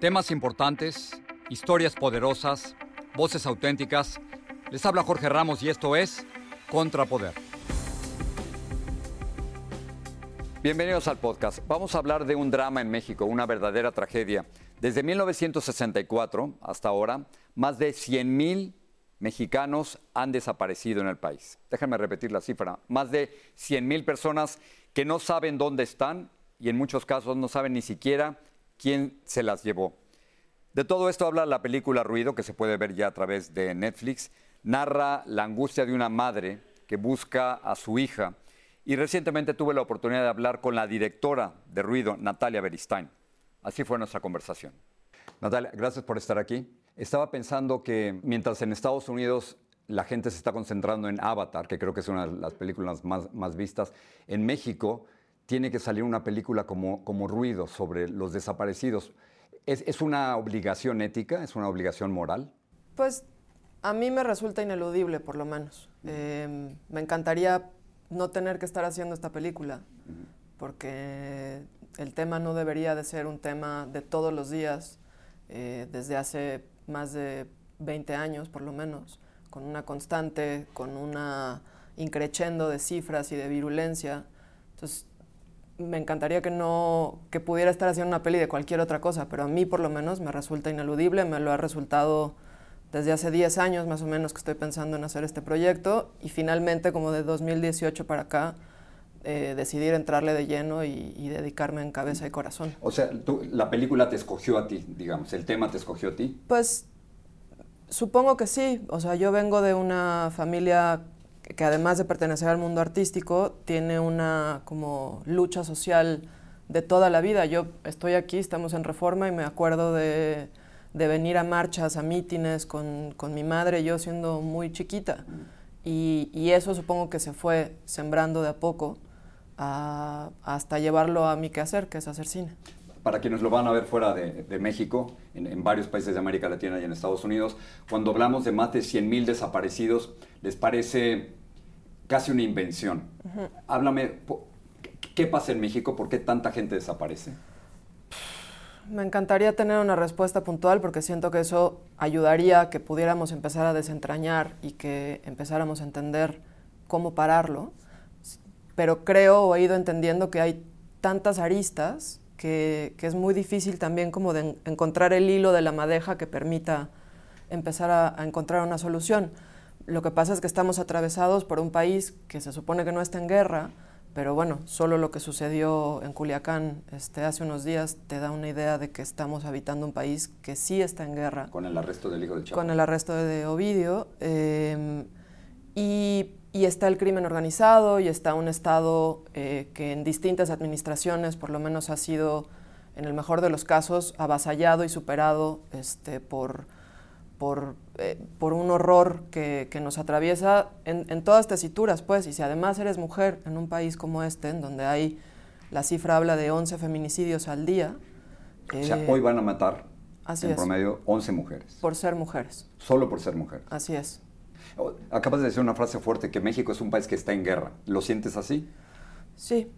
Temas importantes, historias poderosas, voces auténticas. Les habla Jorge Ramos y esto es Contrapoder. Bienvenidos al podcast. Vamos a hablar de un drama en México, una verdadera tragedia. Desde 1964 hasta ahora, más de 100.000 mexicanos han desaparecido en el país. Déjenme repetir la cifra. Más de 100.000 personas que no saben dónde están y en muchos casos no saben ni siquiera quién se las llevó. De todo esto habla la película Ruido, que se puede ver ya a través de Netflix. Narra la angustia de una madre que busca a su hija. Y recientemente tuve la oportunidad de hablar con la directora de Ruido, Natalia Beristain. Así fue nuestra conversación. Natalia, gracias por estar aquí. Estaba pensando que mientras en Estados Unidos la gente se está concentrando en Avatar, que creo que es una de las películas más, más vistas, en México tiene que salir una película como, como Ruido sobre los desaparecidos. ¿Es, ¿Es, una obligación ética? ¿Es una obligación moral? Pues a mí me resulta ineludible, por lo menos. Eh, me encantaría no tener que estar haciendo esta película, porque el tema no debería de ser un tema de todos los días, eh, desde hace más de 20 años, por lo menos, con una constante, con una increchendo de cifras y de virulencia. Entonces, me encantaría que no que pudiera estar haciendo una peli de cualquier otra cosa, pero a mí por lo menos me resulta ineludible, me lo ha resultado desde hace 10 años más o menos que estoy pensando en hacer este proyecto y finalmente como de 2018 para acá eh, decidir entrarle de lleno y, y, dedicarme en cabeza y corazón. O sea, tú, la película te escogió a ti, digamos, el tema te escogió a ti. Pues supongo que sí, o sea, yo vengo de una familia que además de pertenecer al mundo artístico, tiene una como lucha social de toda la vida. Yo estoy aquí, estamos en Reforma y me acuerdo de, de venir a marchas, a mítines con, con, mi madre, yo siendo muy chiquita. Y, y, eso supongo que se fue sembrando de a poco a, hasta llevarlo a mi quehacer, que es hacer cine. Para quienes lo van a ver fuera de, de México, en, en, varios países de América Latina y en Estados Unidos, cuando hablamos de más de 100.000 desaparecidos, ¿les parece casi una invención? Uh -huh. Háblame, ¿qué pasa en México? ¿Por qué tanta gente desaparece? Me encantaría tener una respuesta puntual porque siento que eso ayudaría a que pudiéramos empezar a desentrañar y que empezáramos a entender cómo pararlo. Pero creo o he ido entendiendo que hay tantas aristas que, que es muy difícil también como de encontrar el hilo de la madeja que permita empezar a, a encontrar una solución. Lo que pasa es que estamos atravesados por un país que se supone que no está en guerra, pero bueno, solo lo que sucedió en Culiacán este, hace unos días te da una idea de que estamos habitando un país que sí está en guerra. Con el arresto del hijo del Chapo. Con el arresto de Ovidio. Eh, y, y, está el crimen organizado y está un Estado eh, que en distintas administraciones por lo menos ha sido, en el mejor de los casos, avasallado y superado este, por por, eh, por un horror que, que nos atraviesa en, en, todas tesituras, pues, y si además eres mujer en un país como este, en donde hay, la cifra habla de 11 feminicidios al día. O sea, eh, hoy van a matar en es. promedio 11 mujeres. Por ser mujeres. Solo por ser mujeres. Así es. Acabas de decir una frase fuerte, que México es un país que está en guerra. ¿Lo sientes así? Sí.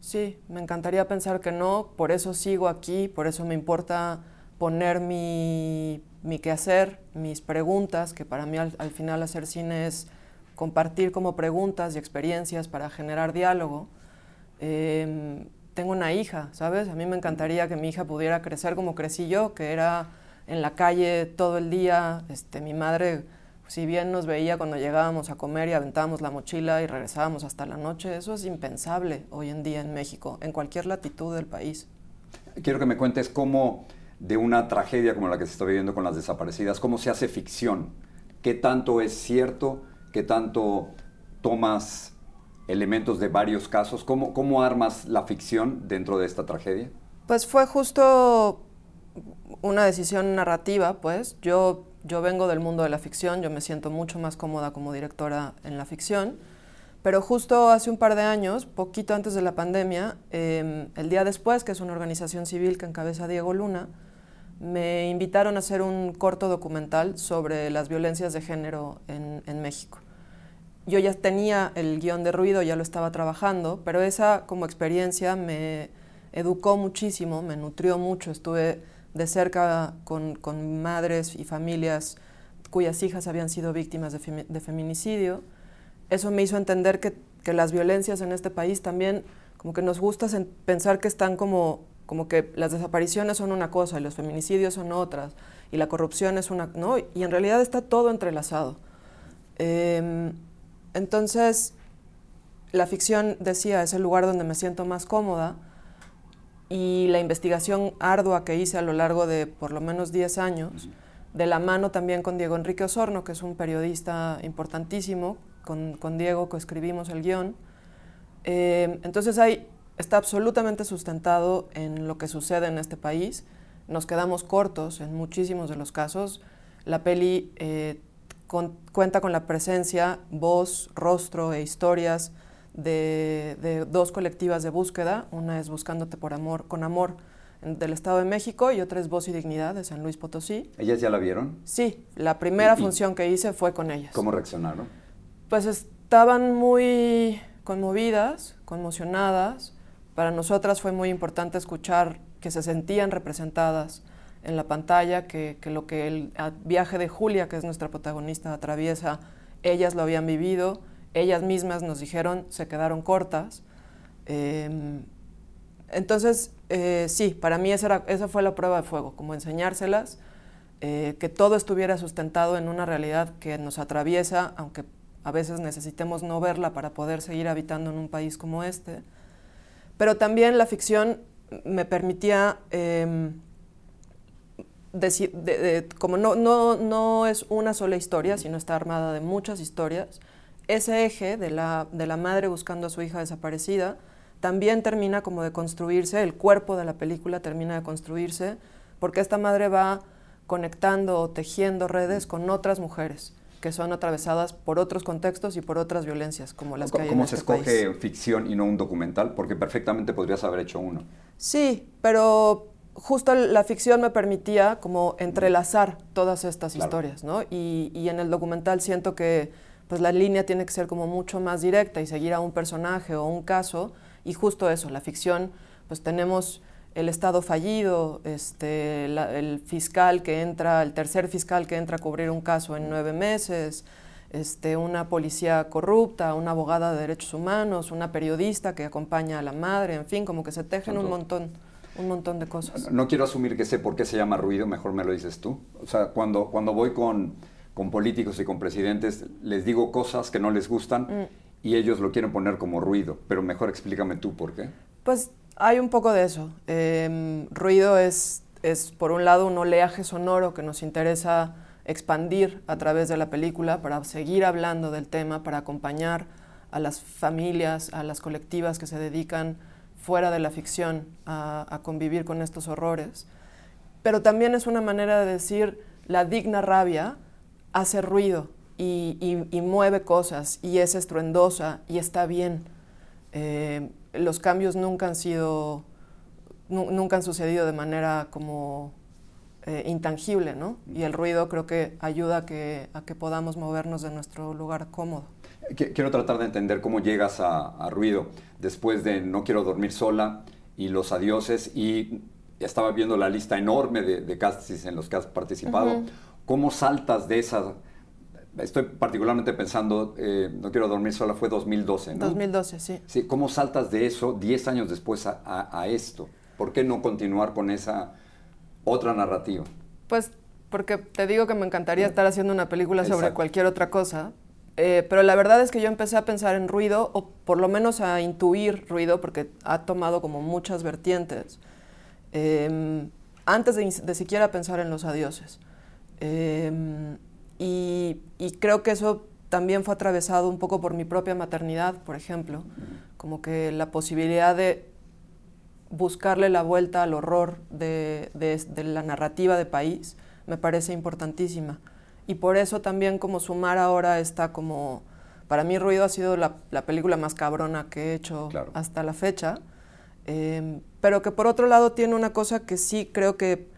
Sí, me encantaría pensar que no, por eso sigo aquí, por eso me importa poner mi, mi quehacer, mis preguntas, que para mí al, al, final hacer cine es compartir como preguntas y experiencias para generar diálogo. Eh, tengo una hija, ¿sabes? A mí me encantaría que mi hija pudiera crecer como crecí yo, que era en la calle todo el día. Este, mi madre, si bien nos veía cuando llegábamos a comer y aventábamos la mochila y regresábamos hasta la noche, eso es impensable hoy en día en México, en cualquier latitud del país. Quiero que me cuentes cómo de una tragedia como la que se está viviendo con las desaparecidas, cómo se hace ficción, qué tanto es cierto, qué tanto tomas elementos de varios casos. ¿Cómo, ¿Cómo armas la ficción dentro de esta tragedia? Pues fue justo una decisión narrativa, pues. Yo, yo vengo del mundo de la ficción, yo me siento mucho más cómoda como directora en la ficción. Pero justo hace un par de años, poquito antes de la pandemia, em, el día después, que es una organización civil que encabeza Diego Luna, me invitaron a hacer un corto documental sobre las violencias de género en, en México. Yo ya tenía el guion de ruido, ya lo estaba trabajando, pero esa como experiencia me educó muchísimo, me nutrió mucho. Estuve de cerca con, con madres y familias cuyas hijas habían sido víctimas de, de feminicidio. Eso me hizo entender que, que, las violencias en este país también, como que nos gusta pensar que están como como que las desapariciones son una cosa y los feminicidios son otras y la corrupción es una, ¿no? Y en realidad está todo entrelazado. Eh, entonces, la ficción, decía, es el lugar donde me siento más cómoda y la investigación ardua que hice a lo largo de por lo menos 10 años, de la mano también con Diego Enrique Osorno, que es un periodista importantísimo, con, con Diego coescribimos el guion. Eh, entonces hay está absolutamente sustentado en lo que sucede en este país. Nos quedamos cortos en muchísimos de los casos. La peli eh, cuenta con la presencia, voz, rostro e historias de, dos colectivas de búsqueda. Una es Buscándote por Amor, con Amor del Estado de México y otra es Voz y Dignidad de San Luis Potosí. ¿Ellas ya la vieron? Sí, la primera función que hice fue con ellas. ¿Cómo reaccionaron? Pues estaban muy conmovidas, conmocionadas. Para nosotras fue muy importante escuchar que se sentían representadas en la pantalla, que, lo que el viaje de Julia, que es nuestra protagonista, atraviesa, ellas lo habían vivido, ellas mismas nos dijeron, se quedaron cortas. Em, entonces, eh, sí, para mí esa, fue la prueba de fuego, como enseñárselas, eh, que todo estuviera sustentado en una realidad que nos atraviesa, aunque a veces necesitemos no verla para poder seguir habitando en un país como este. Pero también la ficción me permitía, em, decir, como no, no, no, es una sola historia, sino está armada de muchas historias, ese eje de la, de la madre buscando a su hija desaparecida también termina como de construirse, el cuerpo de la película termina de construirse, porque esta madre va conectando o tejiendo redes con otras mujeres que son atravesadas por otros contextos y por otras violencias, como las que hay ¿Cómo en se este escoge ficción y no un documental? Porque perfectamente podrías haber hecho uno. Sí, pero justo la ficción me permitía como entrelazar todas estas historias, ¿no? Y, y, en el documental siento que pues la línea tiene que ser como mucho más directa y seguir a un personaje o un caso, y justo eso, la ficción, pues tenemos el Estado fallido, este, el fiscal que entra, el tercer fiscal que entra a cubrir un caso en nueve meses, este, una policía corrupta, una abogada de derechos humanos, una periodista que acompaña a la madre, en fin, como que se tejen un montón, un montón de cosas. No, quiero asumir que sé por qué se llama ruido, mejor me lo dices tú. O sea, cuando, cuando voy con, con políticos y con presidentes, les digo cosas que no les gustan mm. y ellos lo quieren poner como ruido, pero mejor explícame tú por qué. Pues hay un poco de eso. Em, ruido es, es, por un lado, un oleaje sonoro que nos interesa expandir a través de la película para seguir hablando del tema, para acompañar a las familias, a las colectivas que se dedican fuera de la ficción a, convivir con estos horrores. Pero también es una manera de decir, la digna rabia hace ruido y, y, mueve cosas y es estruendosa y está bien. Eh, los cambios nunca han sido, nunca han sucedido de manera como eh, intangible, ¿no? Y el ruido creo que ayuda a que, a que podamos movernos de nuestro lugar cómodo. Quiero tratar de entender cómo llegas a, ruido después de No quiero dormir sola y Los adioses y estaba viendo la lista enorme de, de castings en los que has participado. ¿Cómo saltas de esa estoy particularmente pensando, eh, No quiero dormir sola, fue 2012, ¿no? 2012, sí. sí ¿Cómo saltas de eso 10 años después a, esto? ¿Por qué no continuar con esa otra narrativa? Pues porque te digo que me encantaría estar haciendo una película sobre cualquier otra cosa, eh, pero la verdad es que yo empecé a pensar en ruido, o por lo menos a intuir ruido, porque ha tomado como muchas vertientes, em, antes de, de, siquiera pensar en los adioses. Eh, y, creo que eso también fue atravesado un poco por mi propia maternidad, por ejemplo, como que la posibilidad de buscarle la vuelta al horror de, la narrativa de país me parece importantísima. Y por eso también como sumar ahora está como, para mí Ruido ha sido la, película más cabrona que he hecho hasta la fecha, em, pero que por otro lado tiene una cosa que sí creo que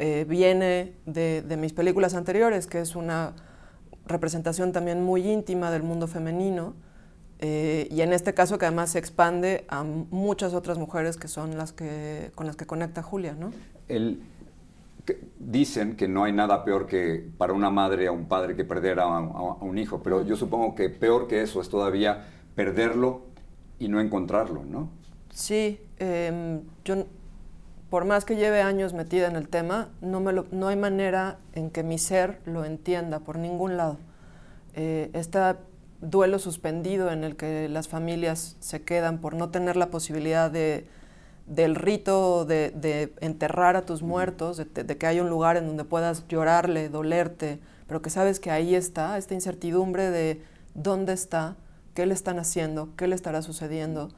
eh, viene de, de mis películas anteriores, que es una representación también muy íntima del mundo femenino eh, y en este caso que además se expande a muchas otras mujeres que son las que con las que conecta Julia, ¿no? El, dicen que no hay nada peor que para una madre o un padre que perder a, un hijo, pero yo supongo que peor que eso es todavía perderlo y no encontrarlo, ¿no? Sí, em, yo por más que lleve años metida en el tema, no, me no hay manera en que mi ser lo entienda por ningún lado. Eh, esta duelo suspendido en el que las familias se quedan por no tener la posibilidad de, del rito de, enterrar a tus muertos, de, que haya un lugar en donde puedas llorarle, dolerte, pero que sabes que ahí está, esta incertidumbre de dónde está, qué le están haciendo, qué le estará sucediendo.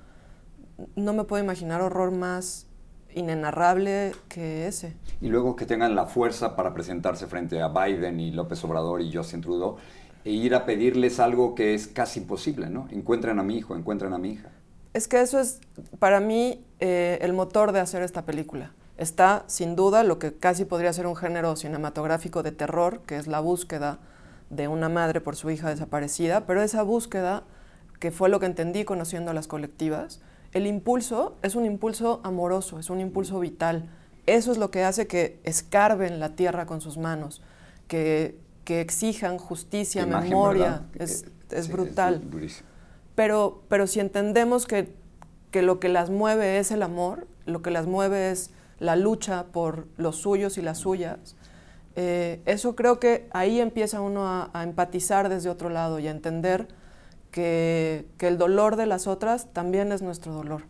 No me puedo imaginar horror más inenarrable que ese. Y luego que tengan la fuerza para presentarse frente a Biden y López Obrador y Justin Trudeau e ir a pedirles algo que es casi imposible, ¿no? Encuentren a mi hijo, encuentren a mi hija. Es que eso es, para mí, eh, el motor de hacer esta película. Está, sin duda, lo que casi podría ser un género cinematográfico de terror, que es la búsqueda de una madre por su hija desaparecida, pero esa búsqueda, que fue lo que entendí conociendo a las colectivas, el impulso es un impulso amoroso, es un impulso vital. Eso es lo que hace que escarben la tierra con sus manos, que que exijan justicia, memoria, es, brutal. pero, pero si entendemos que, lo que las mueve es el amor, lo que las mueve es la lucha por los suyos y las suyas, eh, eso creo que ahí empieza uno a, empatizar desde otro lado y a entender que, que, el dolor de las otras también es nuestro dolor.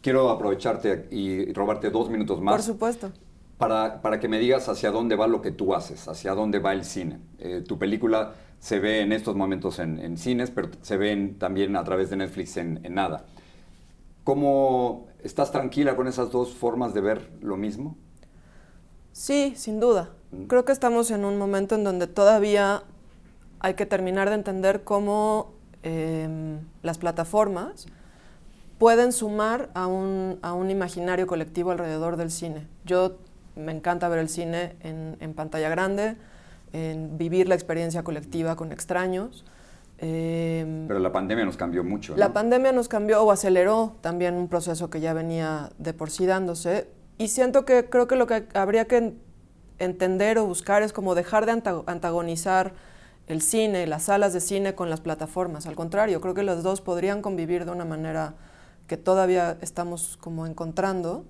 Quiero aprovecharte y robarte dos minutos más. Por supuesto para, que me digas hacia dónde va lo que tú haces, hacia dónde va el cine. Eh, tu película se ve en estos momentos en, cines, pero se ven también a través de Netflix en, nada. ¿Cómo estás tranquila con esas dos formas de ver lo mismo? Sí, sin duda. Mm. Creo que estamos en un momento en donde todavía hay que terminar de entender cómo em, las plataformas pueden sumar a un, a un, imaginario colectivo alrededor del cine. Yo me encanta ver el cine en, pantalla grande, en vivir la experiencia colectiva con extraños. Em, Pero la pandemia nos cambió mucho. La pandemia nos cambió o aceleró también un proceso que ya venía de por sí dándose. Y siento que creo que lo que habría que entender o buscar es como dejar de antagonizar el cine, las salas de cine con las plataformas. Al contrario, creo que los dos podrían convivir de una manera que todavía estamos como encontrando.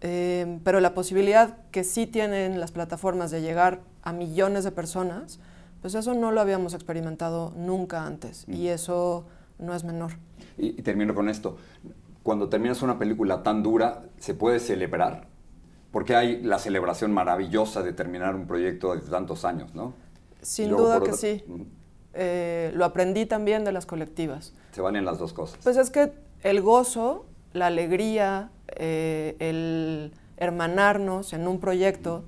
Em, pero la posibilidad que sí tienen las plataformas de llegar a millones de personas, pues eso no lo habíamos experimentado nunca antes y eso no es menor. Y, termino con esto. Cuando terminas una película tan dura, ¿se puede celebrar? Porque hay la celebración maravillosa de terminar un proyecto de tantos años, ¿no? Sin duda que sí. Eh, lo aprendí también de las colectivas. Se valen las dos cosas. Pues es que el gozo, la alegría, eh, el hermanarnos en un proyecto,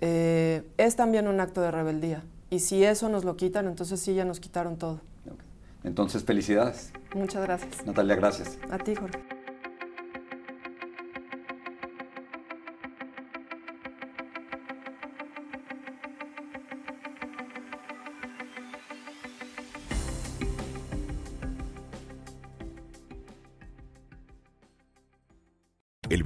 eh, es también un acto de rebeldía. Y si eso nos lo quitan, entonces sí ya nos quitaron todo. Entonces, felicidades. Muchas gracias. Natalia, gracias. A ti, Jorge.